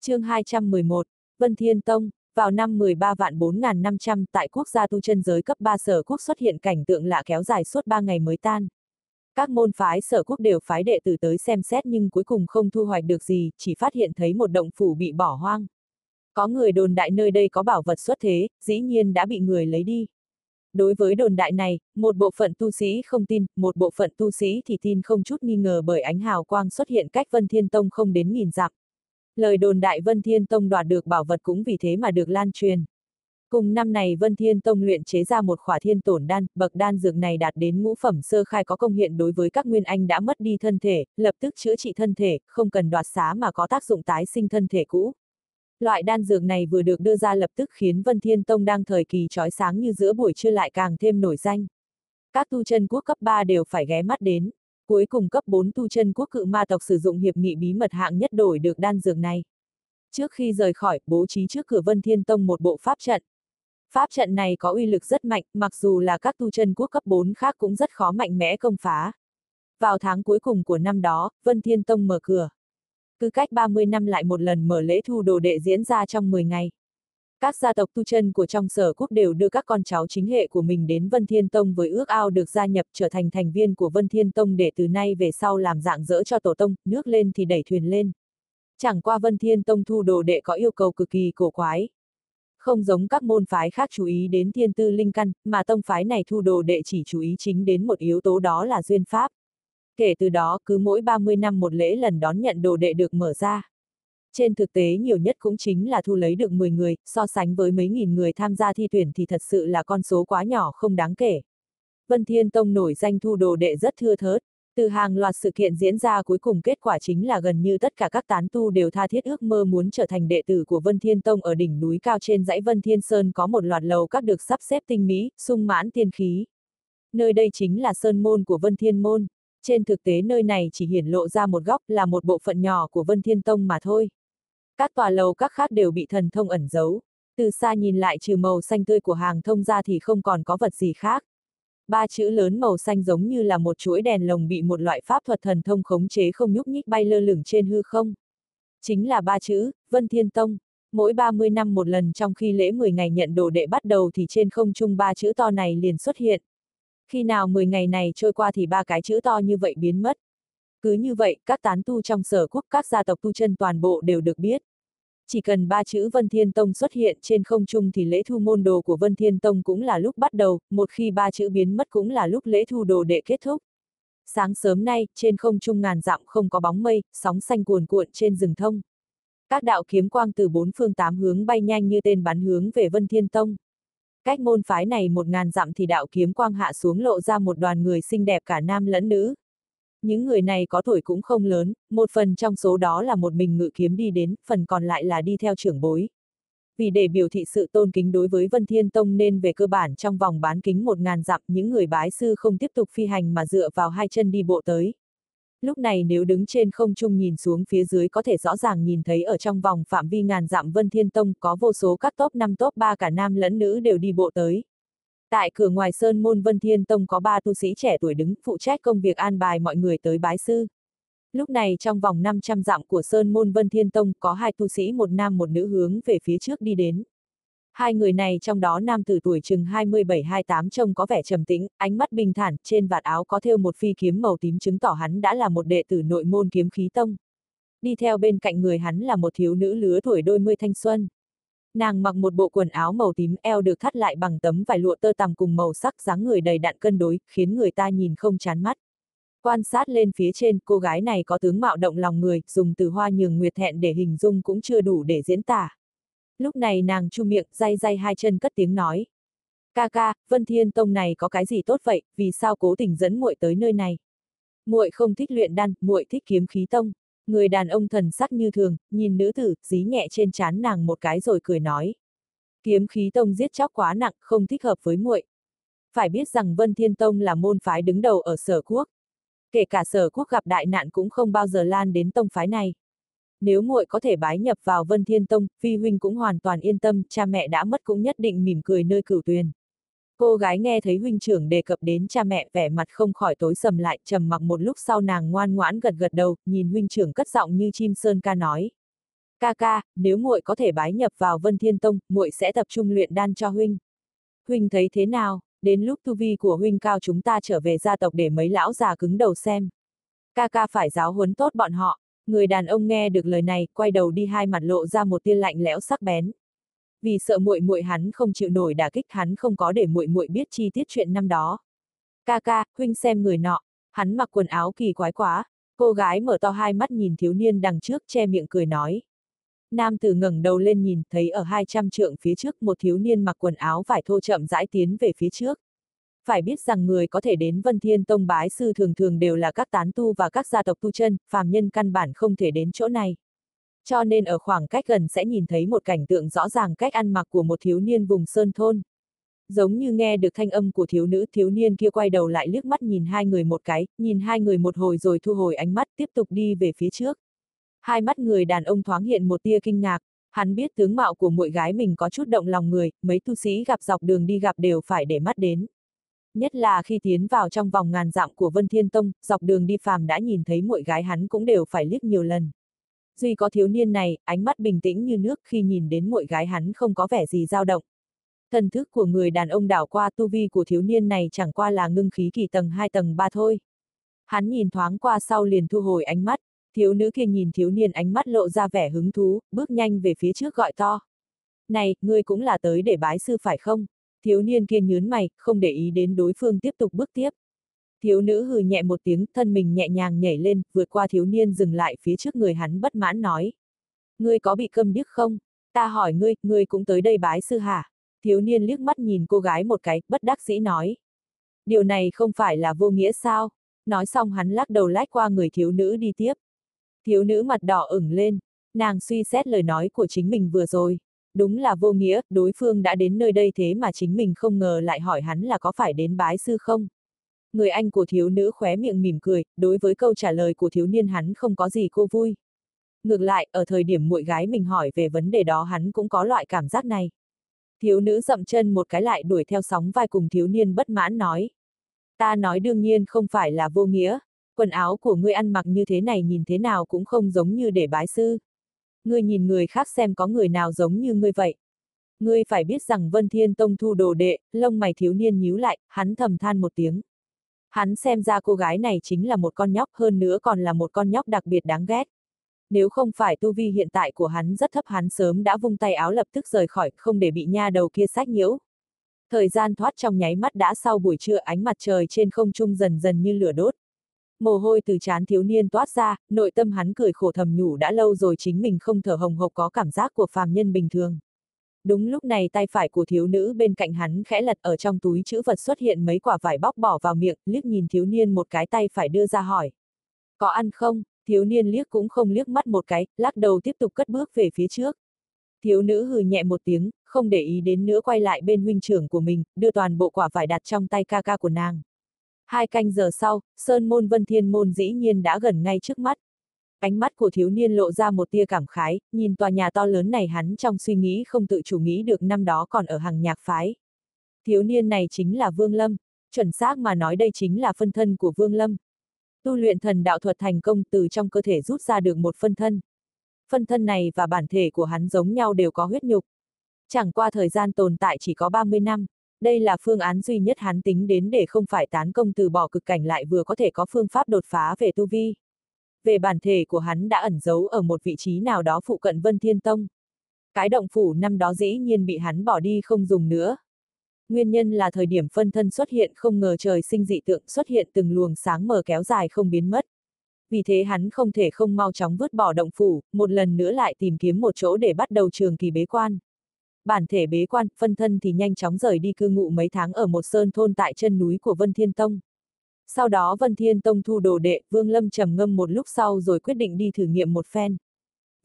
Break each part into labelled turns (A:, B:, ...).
A: chương 211, Vân Thiên Tông, vào năm 13 vạn 4.500 tại quốc gia tu chân giới cấp 3 sở quốc xuất hiện cảnh tượng lạ kéo dài suốt 3 ngày mới tan. Các môn phái sở quốc đều phái đệ tử tới xem xét nhưng cuối cùng không thu hoạch được gì, chỉ phát hiện thấy một động phủ bị bỏ hoang. Có người đồn đại nơi đây có bảo vật xuất thế, dĩ nhiên đã bị người lấy đi. Đối với đồn đại này, một bộ phận tu sĩ không tin, một bộ phận tu sĩ thì tin không chút nghi ngờ bởi ánh hào quang xuất hiện cách Vân Thiên Tông không đến nghìn dặm. Lời đồn đại Vân Thiên Tông đoạt được bảo vật cũng vì thế mà được lan truyền. Cùng năm này Vân Thiên Tông luyện chế ra một khỏa thiên tổn đan, bậc đan dược này đạt đến ngũ phẩm sơ khai có công hiện đối với các nguyên anh đã mất đi thân thể, lập tức chữa trị thân thể, không cần đoạt xá mà có tác dụng tái sinh thân thể cũ. Loại đan dược này vừa được đưa ra lập tức khiến Vân Thiên Tông đang thời kỳ trói sáng như giữa buổi trưa lại càng thêm nổi danh. Các tu chân quốc cấp 3 đều phải ghé mắt đến. Cuối cùng cấp 4 tu chân quốc cự ma tộc sử dụng hiệp nghị bí mật hạng nhất đổi được đan dược này. Trước khi rời khỏi, bố trí trước cửa Vân Thiên Tông một bộ pháp trận. Pháp trận này có uy lực rất mạnh, mặc dù là các tu chân quốc cấp 4 khác cũng rất khó mạnh mẽ công phá. Vào tháng cuối cùng của năm đó, Vân Thiên Tông mở cửa. Cứ cách 30 năm lại một lần mở lễ thu đồ đệ diễn ra trong 10 ngày. Các gia tộc tu chân của trong sở quốc đều đưa các con cháu chính hệ của mình đến Vân Thiên Tông với ước ao được gia nhập trở thành thành viên của Vân Thiên Tông để từ nay về sau làm dạng dỡ cho tổ tông, nước lên thì đẩy thuyền lên. Chẳng qua Vân Thiên Tông thu đồ đệ có yêu cầu cực kỳ cổ quái. Không giống các môn phái khác chú ý đến thiên tư linh căn, mà tông phái này thu đồ đệ chỉ chú ý chính đến một yếu tố đó là duyên pháp. Kể từ đó, cứ mỗi 30 năm một lễ lần đón nhận đồ đệ được mở ra. Trên thực tế nhiều nhất cũng chính là thu lấy được 10 người, so sánh với mấy nghìn người tham gia thi tuyển thì thật sự là con số quá nhỏ không đáng kể. Vân Thiên Tông nổi danh thu đồ đệ rất thưa thớt. Từ hàng loạt sự kiện diễn ra cuối cùng kết quả chính là gần như tất cả các tán tu đều tha thiết ước mơ muốn trở thành đệ tử của Vân Thiên Tông ở đỉnh núi cao trên dãy Vân Thiên Sơn có một loạt lầu các được sắp xếp tinh mỹ, sung mãn tiên khí. Nơi đây chính là sơn môn của Vân Thiên Môn. Trên thực tế nơi này chỉ hiển lộ ra một góc là một bộ phận nhỏ của Vân Thiên Tông mà thôi. Các tòa lầu các khác đều bị thần thông ẩn giấu. Từ xa nhìn lại trừ màu xanh tươi của hàng thông ra thì không còn có vật gì khác. Ba chữ lớn màu xanh giống như là một chuỗi đèn lồng bị một loại pháp thuật thần thông khống chế không nhúc nhích bay lơ lửng trên hư không. Chính là ba chữ, Vân Thiên Tông. Mỗi 30 năm một lần trong khi lễ 10 ngày nhận đồ đệ bắt đầu thì trên không trung ba chữ to này liền xuất hiện. Khi nào 10 ngày này trôi qua thì ba cái chữ to như vậy biến mất. Cứ như vậy, các tán tu trong sở quốc các gia tộc tu chân toàn bộ đều được biết. Chỉ cần ba chữ Vân Thiên Tông xuất hiện trên không trung thì lễ thu môn đồ của Vân Thiên Tông cũng là lúc bắt đầu, một khi ba chữ biến mất cũng là lúc lễ thu đồ đệ kết thúc. Sáng sớm nay, trên không trung ngàn dặm không có bóng mây, sóng xanh cuồn cuộn trên rừng thông. Các đạo kiếm quang từ bốn phương tám hướng bay nhanh như tên bắn hướng về Vân Thiên Tông. Cách môn phái này một ngàn dặm thì đạo kiếm quang hạ xuống lộ ra một đoàn người xinh đẹp cả nam lẫn nữ. Những người này có tuổi cũng không lớn, một phần trong số đó là một mình ngự kiếm đi đến, phần còn lại là đi theo trưởng bối. Vì để biểu thị sự tôn kính đối với Vân Thiên Tông nên về cơ bản trong vòng bán kính một ngàn dặm những người bái sư không tiếp tục phi hành mà dựa vào hai chân đi bộ tới. Lúc này nếu đứng trên không trung nhìn xuống phía dưới có thể rõ ràng nhìn thấy ở trong vòng phạm vi ngàn dặm Vân Thiên Tông có vô số các top 5 top 3 cả nam lẫn nữ đều đi bộ tới. Tại cửa ngoài Sơn Môn Vân Thiên Tông có ba tu sĩ trẻ tuổi đứng phụ trách công việc an bài mọi người tới bái sư. Lúc này trong vòng 500 dặm của Sơn Môn Vân Thiên Tông có hai tu sĩ một nam một nữ hướng về phía trước đi đến. Hai người này trong đó nam tử tuổi chừng 27-28 trông có vẻ trầm tĩnh, ánh mắt bình thản, trên vạt áo có thêu một phi kiếm màu tím chứng tỏ hắn đã là một đệ tử nội môn kiếm khí tông. Đi theo bên cạnh người hắn là một thiếu nữ lứa tuổi đôi mươi thanh xuân. Nàng mặc một bộ quần áo màu tím eo được thắt lại bằng tấm vải lụa tơ tằm cùng màu sắc dáng người đầy đặn cân đối, khiến người ta nhìn không chán mắt. Quan sát lên phía trên, cô gái này có tướng mạo động lòng người, dùng từ hoa nhường nguyệt hẹn để hình dung cũng chưa đủ để diễn tả. Lúc này nàng chu miệng, day day hai chân cất tiếng nói. Ca ca, Vân Thiên Tông này có cái gì tốt vậy, vì sao cố tình dẫn muội tới nơi này? Muội không thích luyện đan, muội thích kiếm khí tông. Người đàn ông thần sắc như thường, nhìn nữ tử, dí nhẹ trên trán nàng một cái rồi cười nói. Kiếm khí tông giết chóc quá nặng, không thích hợp với muội. Phải biết rằng Vân Thiên Tông là môn phái đứng đầu ở sở quốc. Kể cả sở quốc gặp đại nạn cũng không bao giờ lan đến tông phái này. Nếu muội có thể bái nhập vào Vân Thiên Tông, Phi huynh cũng hoàn toàn yên tâm, cha mẹ đã mất cũng nhất định mỉm cười nơi cửu tuyền. Cô gái nghe thấy huynh trưởng đề cập đến cha mẹ vẻ mặt không khỏi tối sầm lại, trầm mặc một lúc sau nàng ngoan ngoãn gật gật đầu, nhìn huynh trưởng cất giọng như chim sơn ca nói. Ca ca, nếu muội có thể bái nhập vào Vân Thiên Tông, muội sẽ tập trung luyện đan cho huynh. Huynh thấy thế nào, đến lúc tu vi của huynh cao chúng ta trở về gia tộc để mấy lão già cứng đầu xem. Ca ca phải giáo huấn tốt bọn họ. Người đàn ông nghe được lời này, quay đầu đi hai mặt lộ ra một tia lạnh lẽo sắc bén. Vì sợ muội muội hắn không chịu nổi đả kích, hắn không có để muội muội biết chi tiết chuyện năm đó. Ca ca, huynh xem người nọ, hắn mặc quần áo kỳ quái quá. Cô gái mở to hai mắt nhìn thiếu niên đằng trước che miệng cười nói. Nam tử ngẩng đầu lên nhìn, thấy ở 200 trượng phía trước một thiếu niên mặc quần áo vải thô chậm rãi tiến về phía trước. Phải biết rằng người có thể đến Vân Thiên Tông bái sư thường thường đều là các tán tu và các gia tộc tu chân, phàm nhân căn bản không thể đến chỗ này. Cho nên ở khoảng cách gần sẽ nhìn thấy một cảnh tượng rõ ràng cách ăn mặc của một thiếu niên vùng sơn thôn. Giống như nghe được thanh âm của thiếu nữ thiếu niên kia quay đầu lại liếc mắt nhìn hai người một cái, nhìn hai người một hồi rồi thu hồi ánh mắt tiếp tục đi về phía trước. Hai mắt người đàn ông thoáng hiện một tia kinh ngạc, hắn biết tướng mạo của muội gái mình có chút động lòng người, mấy tu sĩ gặp dọc đường đi gặp đều phải để mắt đến. Nhất là khi tiến vào trong vòng ngàn dặm của Vân Thiên Tông, dọc đường đi phàm đã nhìn thấy muội gái hắn cũng đều phải liếc nhiều lần. Duy có thiếu niên này, ánh mắt bình tĩnh như nước khi nhìn đến muội gái hắn không có vẻ gì dao động. Thần thức của người đàn ông đảo qua tu vi của thiếu niên này chẳng qua là ngưng khí kỳ tầng 2 tầng 3 thôi. Hắn nhìn thoáng qua sau liền thu hồi ánh mắt, thiếu nữ kia nhìn thiếu niên ánh mắt lộ ra vẻ hứng thú, bước nhanh về phía trước gọi to. Này, ngươi cũng là tới để bái sư phải không? Thiếu niên kia nhớn mày, không để ý đến đối phương tiếp tục bước tiếp. Thiếu nữ hừ nhẹ một tiếng, thân mình nhẹ nhàng nhảy lên, vượt qua thiếu niên dừng lại phía trước người hắn bất mãn nói. Ngươi có bị câm điếc không? Ta hỏi ngươi, ngươi cũng tới đây bái sư hả? Thiếu niên liếc mắt nhìn cô gái một cái, bất đắc dĩ nói. Điều này không phải là vô nghĩa sao? Nói xong hắn lắc đầu lách qua người thiếu nữ đi tiếp. Thiếu nữ mặt đỏ ửng lên, nàng suy xét lời nói của chính mình vừa rồi. Đúng là vô nghĩa, đối phương đã đến nơi đây thế mà chính mình không ngờ lại hỏi hắn là có phải đến bái sư không. Người anh của thiếu nữ khóe miệng mỉm cười, đối với câu trả lời của thiếu niên hắn không có gì cô vui. Ngược lại, ở thời điểm muội gái mình hỏi về vấn đề đó hắn cũng có loại cảm giác này. Thiếu nữ dậm chân một cái lại đuổi theo sóng vai cùng thiếu niên bất mãn nói. Ta nói đương nhiên không phải là vô nghĩa, quần áo của ngươi ăn mặc như thế này nhìn thế nào cũng không giống như để bái sư. Ngươi nhìn người khác xem có người nào giống như ngươi vậy. Ngươi phải biết rằng Vân Thiên Tông thu đồ đệ, lông mày thiếu niên nhíu lại, hắn thầm than một tiếng. Hắn xem ra cô gái này chính là một con nhóc hơn nữa còn là một con nhóc đặc biệt đáng ghét. Nếu không phải tu vi hiện tại của hắn rất thấp hắn sớm đã vung tay áo lập tức rời khỏi, không để bị nha đầu kia sách nhiễu. Thời gian thoát trong nháy mắt đã sau buổi trưa ánh mặt trời trên không trung dần dần như lửa đốt. Mồ hôi từ trán thiếu niên toát ra, nội tâm hắn cười khổ thầm nhủ đã lâu rồi chính mình không thở hồng hộc có cảm giác của phàm nhân bình thường. Đúng lúc này tay phải của thiếu nữ bên cạnh hắn khẽ lật ở trong túi chữ vật xuất hiện mấy quả vải bóc bỏ vào miệng, liếc nhìn thiếu niên một cái tay phải đưa ra hỏi. Có ăn không? Thiếu niên liếc cũng không liếc mắt một cái, lắc đầu tiếp tục cất bước về phía trước. Thiếu nữ hừ nhẹ một tiếng, không để ý đến nữa quay lại bên huynh trưởng của mình, đưa toàn bộ quả vải đặt trong tay ca ca của nàng. Hai canh giờ sau, Sơn Môn Vân Thiên Môn dĩ nhiên đã gần ngay trước mắt. Ánh mắt của thiếu niên lộ ra một tia cảm khái, nhìn tòa nhà to lớn này hắn trong suy nghĩ không tự chủ nghĩ được năm đó còn ở hàng nhạc phái. Thiếu niên này chính là Vương Lâm, chuẩn xác mà nói đây chính là phân thân của Vương Lâm. Tu luyện thần đạo thuật thành công từ trong cơ thể rút ra được một phân thân. Phân thân này và bản thể của hắn giống nhau đều có huyết nhục. Chẳng qua thời gian tồn tại chỉ có 30 năm. Đây là phương án duy nhất hắn tính đến để không phải tán công từ bỏ cực cảnh lại vừa có thể có phương pháp đột phá về tu vi. Về bản thể của hắn đã ẩn giấu ở một vị trí nào đó phụ cận Vân Thiên Tông. Cái động phủ năm đó dĩ nhiên bị hắn bỏ đi không dùng nữa. Nguyên nhân là thời điểm phân thân xuất hiện không ngờ trời sinh dị tượng xuất hiện từng luồng sáng mờ kéo dài không biến mất. Vì thế hắn không thể không mau chóng vứt bỏ động phủ, một lần nữa lại tìm kiếm một chỗ để bắt đầu trường kỳ bế quan bản thể bế quan, phân thân thì nhanh chóng rời đi cư ngụ mấy tháng ở một sơn thôn tại chân núi của Vân Thiên Tông. Sau đó Vân Thiên Tông thu đồ đệ, Vương Lâm trầm ngâm một lúc sau rồi quyết định đi thử nghiệm một phen.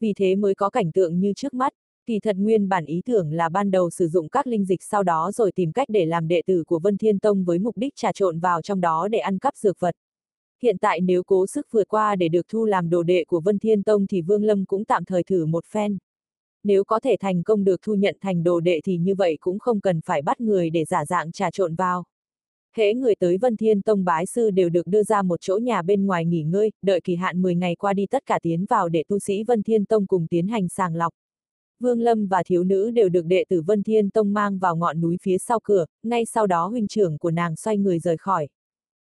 A: Vì thế mới có cảnh tượng như trước mắt, kỳ thật nguyên bản ý tưởng là ban đầu sử dụng các linh dịch sau đó rồi tìm cách để làm đệ tử của Vân Thiên Tông với mục đích trà trộn vào trong đó để ăn cắp dược vật. Hiện tại nếu cố sức vượt qua để được thu làm đồ đệ của Vân Thiên Tông thì Vương Lâm cũng tạm thời thử một phen nếu có thể thành công được thu nhận thành đồ đệ thì như vậy cũng không cần phải bắt người để giả dạng trà trộn vào. Hễ người tới Vân Thiên Tông bái sư đều được đưa ra một chỗ nhà bên ngoài nghỉ ngơi, đợi kỳ hạn 10 ngày qua đi tất cả tiến vào để tu sĩ Vân Thiên Tông cùng tiến hành sàng lọc. Vương Lâm và thiếu nữ đều được đệ tử Vân Thiên Tông mang vào ngọn núi phía sau cửa, ngay sau đó huynh trưởng của nàng xoay người rời khỏi.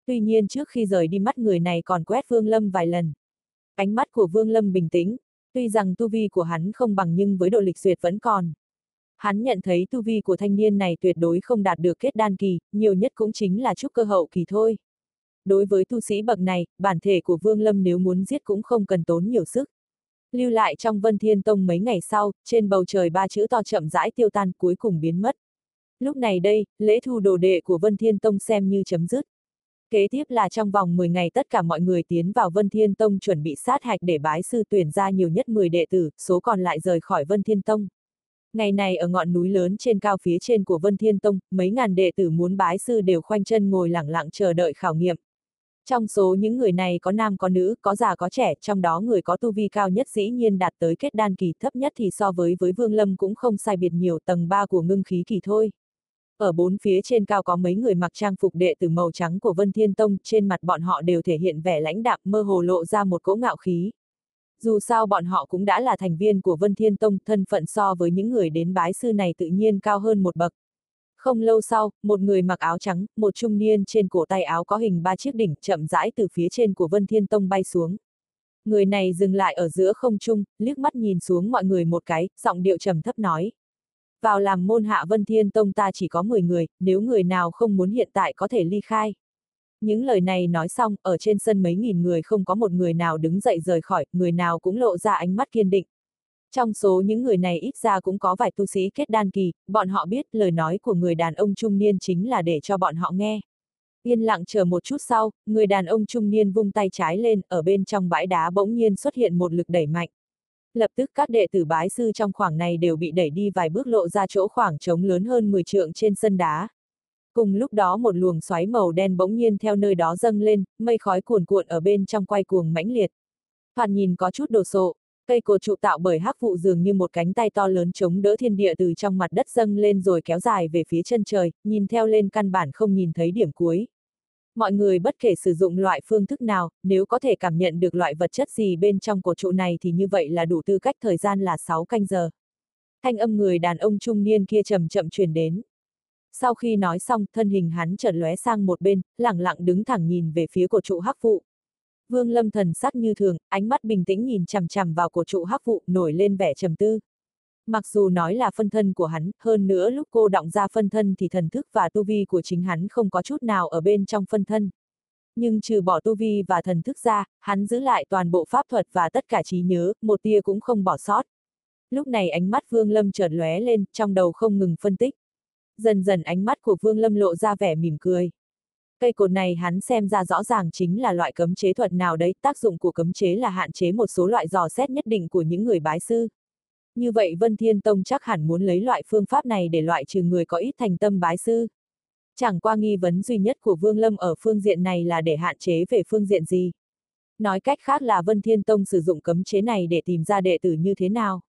A: Tuy nhiên trước khi rời đi mắt người này còn quét Vương Lâm vài lần. Ánh mắt của Vương Lâm bình tĩnh, tuy rằng tu vi của hắn không bằng nhưng với độ lịch duyệt vẫn còn. Hắn nhận thấy tu vi của thanh niên này tuyệt đối không đạt được kết đan kỳ, nhiều nhất cũng chính là trúc cơ hậu kỳ thôi. Đối với tu sĩ bậc này, bản thể của Vương Lâm nếu muốn giết cũng không cần tốn nhiều sức. Lưu lại trong Vân Thiên Tông mấy ngày sau, trên bầu trời ba chữ to chậm rãi tiêu tan cuối cùng biến mất. Lúc này đây, lễ thu đồ đệ của Vân Thiên Tông xem như chấm dứt. Kế tiếp là trong vòng 10 ngày tất cả mọi người tiến vào Vân Thiên Tông chuẩn bị sát hạch để bái sư tuyển ra nhiều nhất 10 đệ tử, số còn lại rời khỏi Vân Thiên Tông. Ngày này ở ngọn núi lớn trên cao phía trên của Vân Thiên Tông, mấy ngàn đệ tử muốn bái sư đều khoanh chân ngồi lặng lặng chờ đợi khảo nghiệm. Trong số những người này có nam có nữ, có già có trẻ, trong đó người có tu vi cao nhất dĩ nhiên đạt tới kết đan kỳ thấp nhất thì so với với Vương Lâm cũng không sai biệt nhiều tầng 3 của ngưng khí kỳ thôi. Ở bốn phía trên cao có mấy người mặc trang phục đệ tử màu trắng của Vân Thiên Tông, trên mặt bọn họ đều thể hiện vẻ lãnh đạm mơ hồ lộ ra một cỗ ngạo khí. Dù sao bọn họ cũng đã là thành viên của Vân Thiên Tông, thân phận so với những người đến bái sư này tự nhiên cao hơn một bậc. Không lâu sau, một người mặc áo trắng, một trung niên trên cổ tay áo có hình ba chiếc đỉnh chậm rãi từ phía trên của Vân Thiên Tông bay xuống. Người này dừng lại ở giữa không trung, liếc mắt nhìn xuống mọi người một cái, giọng điệu trầm thấp nói. Vào làm môn hạ Vân Thiên Tông ta chỉ có 10 người, nếu người nào không muốn hiện tại có thể ly khai. Những lời này nói xong, ở trên sân mấy nghìn người không có một người nào đứng dậy rời khỏi, người nào cũng lộ ra ánh mắt kiên định. Trong số những người này ít ra cũng có vài tu sĩ kết đan kỳ, bọn họ biết lời nói của người đàn ông trung niên chính là để cho bọn họ nghe. Yên lặng chờ một chút sau, người đàn ông trung niên vung tay trái lên, ở bên trong bãi đá bỗng nhiên xuất hiện một lực đẩy mạnh. Lập tức các đệ tử bái sư trong khoảng này đều bị đẩy đi vài bước lộ ra chỗ khoảng trống lớn hơn 10 trượng trên sân đá. Cùng lúc đó một luồng xoáy màu đen bỗng nhiên theo nơi đó dâng lên, mây khói cuồn cuộn ở bên trong quay cuồng mãnh liệt. Thoạt nhìn có chút đồ sộ, cây cột trụ tạo bởi hắc vụ dường như một cánh tay to lớn chống đỡ thiên địa từ trong mặt đất dâng lên rồi kéo dài về phía chân trời, nhìn theo lên căn bản không nhìn thấy điểm cuối. Mọi người bất kể sử dụng loại phương thức nào, nếu có thể cảm nhận được loại vật chất gì bên trong cột trụ này thì như vậy là đủ tư cách thời gian là 6 canh giờ. Thanh âm người đàn ông trung niên kia chậm chậm truyền đến. Sau khi nói xong, thân hình hắn chợt lóe sang một bên, lẳng lặng đứng thẳng nhìn về phía của trụ hắc vụ. Vương Lâm thần sắc như thường, ánh mắt bình tĩnh nhìn chằm chằm vào cổ trụ hắc vụ, nổi lên vẻ trầm tư. Mặc dù nói là phân thân của hắn, hơn nữa lúc cô động ra phân thân thì thần thức và tu vi của chính hắn không có chút nào ở bên trong phân thân. Nhưng trừ bỏ tu vi và thần thức ra, hắn giữ lại toàn bộ pháp thuật và tất cả trí nhớ, một tia cũng không bỏ sót. Lúc này ánh mắt Vương Lâm chợt lóe lên, trong đầu không ngừng phân tích. Dần dần ánh mắt của Vương Lâm lộ ra vẻ mỉm cười. Cây cột này hắn xem ra rõ ràng chính là loại cấm chế thuật nào đấy, tác dụng của cấm chế là hạn chế một số loại dò xét nhất định của những người bái sư. Như vậy Vân Thiên Tông chắc hẳn muốn lấy loại phương pháp này để loại trừ người có ít thành tâm bái sư. Chẳng qua nghi vấn duy nhất của Vương Lâm ở phương diện này là để hạn chế về phương diện gì. Nói cách khác là Vân Thiên Tông sử dụng cấm chế này để tìm ra đệ tử như thế nào.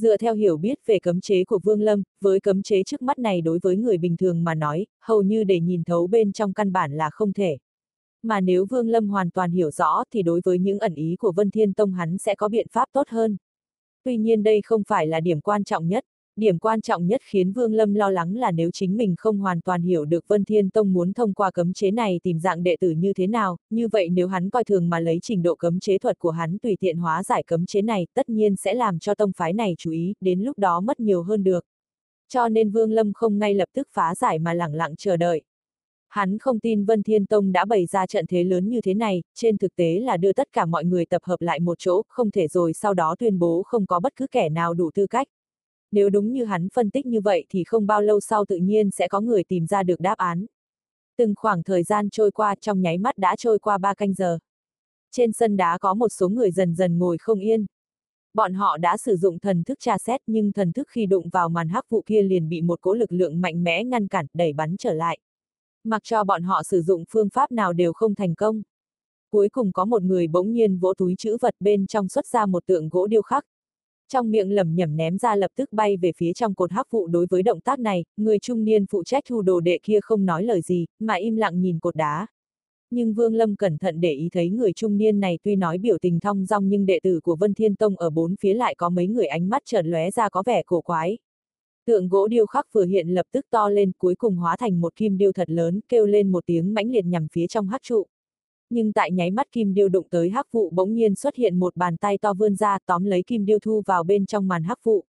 A: Dựa theo hiểu biết về cấm chế của Vương Lâm, với cấm chế trước mắt này đối với người bình thường mà nói, hầu như để nhìn thấu bên trong căn bản là không thể. Mà nếu Vương Lâm hoàn toàn hiểu rõ thì đối với những ẩn ý của Vân Thiên Tông hắn sẽ có biện pháp tốt hơn. Tuy nhiên đây không phải là điểm quan trọng nhất. Điểm quan trọng nhất khiến Vương Lâm lo lắng là nếu chính mình không hoàn toàn hiểu được Vân Thiên Tông muốn thông qua cấm chế này tìm dạng đệ tử như thế nào, như vậy nếu hắn coi thường mà lấy trình độ cấm chế thuật của hắn tùy tiện hóa giải cấm chế này, tất nhiên sẽ làm cho tông phái này chú ý, đến lúc đó mất nhiều hơn được. Cho nên Vương Lâm không ngay lập tức phá giải mà lẳng lặng chờ đợi. Hắn không tin Vân Thiên Tông đã bày ra trận thế lớn như thế này, trên thực tế là đưa tất cả mọi người tập hợp lại một chỗ, không thể rồi sau đó tuyên bố không có bất cứ kẻ nào đủ tư cách. Nếu đúng như hắn phân tích như vậy thì không bao lâu sau tự nhiên sẽ có người tìm ra được đáp án. Từng khoảng thời gian trôi qua trong nháy mắt đã trôi qua ba canh giờ. Trên sân đá có một số người dần dần ngồi không yên. Bọn họ đã sử dụng thần thức tra xét nhưng thần thức khi đụng vào màn hắc vụ kia liền bị một cỗ lực lượng mạnh mẽ ngăn cản, đẩy bắn trở lại. Mặc cho bọn họ sử dụng phương pháp nào đều không thành công. Cuối cùng có một người bỗng nhiên vỗ túi chữ vật bên trong xuất ra một tượng gỗ điêu khắc. Trong miệng lẩm nhẩm ném ra lập tức bay về phía trong cột hắc vụ đối với động tác này, người trung niên phụ trách thu đồ đệ kia không nói lời gì, mà im lặng nhìn cột đá. Nhưng Vương Lâm cẩn thận để ý thấy người trung niên này tuy nói biểu tình thong dong nhưng đệ tử của Vân Thiên Tông ở bốn phía lại có mấy người ánh mắt chợt lóe ra có vẻ cổ quái. Tượng gỗ điêu khắc vừa hiện lập tức to lên cuối cùng hóa thành một kim điêu thật lớn kêu lên một tiếng mãnh liệt nhằm phía trong hắc trụ. Nhưng tại nháy mắt kim điêu đụng tới hắc vụ bỗng nhiên xuất hiện một bàn tay to vươn ra tóm lấy kim điêu thu vào bên trong màn hắc vụ.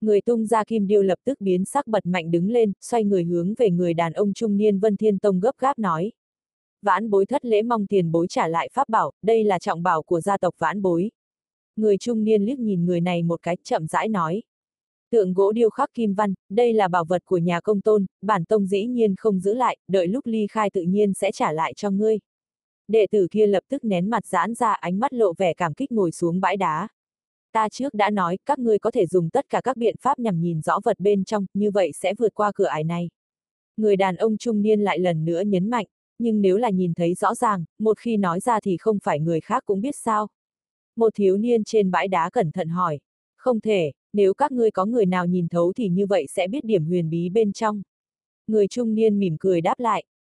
A: Người tung ra kim điêu lập tức biến sắc bật mạnh đứng lên, xoay người hướng về người đàn ông trung niên Vân Thiên Tông gấp gáp nói. Vãn bối thất lễ mong tiền bối trả lại pháp bảo, đây là trọng bảo của gia tộc vãn bối. Người trung niên liếc nhìn người này một cái chậm rãi nói. Tượng gỗ điêu khắc kim văn, đây là bảo vật của nhà công tôn, bản tông dĩ nhiên không giữ lại, đợi lúc ly khai tự nhiên sẽ trả lại cho ngươi. Đệ tử kia lập tức nén mặt giãn ra ánh mắt lộ vẻ cảm kích ngồi xuống bãi đá. Ta trước đã nói, các ngươi có thể dùng tất cả các biện pháp nhằm nhìn rõ vật bên trong, như vậy sẽ vượt qua cửa ải này. Người đàn ông trung niên lại lần nữa nhấn mạnh, nhưng nếu là nhìn thấy rõ ràng, một khi nói ra thì không phải người khác cũng biết sao. Một thiếu niên trên bãi đá cẩn thận hỏi, không thể, nếu các ngươi có người nào nhìn thấu thì như vậy sẽ biết điểm huyền bí bên trong. Người trung niên mỉm cười đáp lại,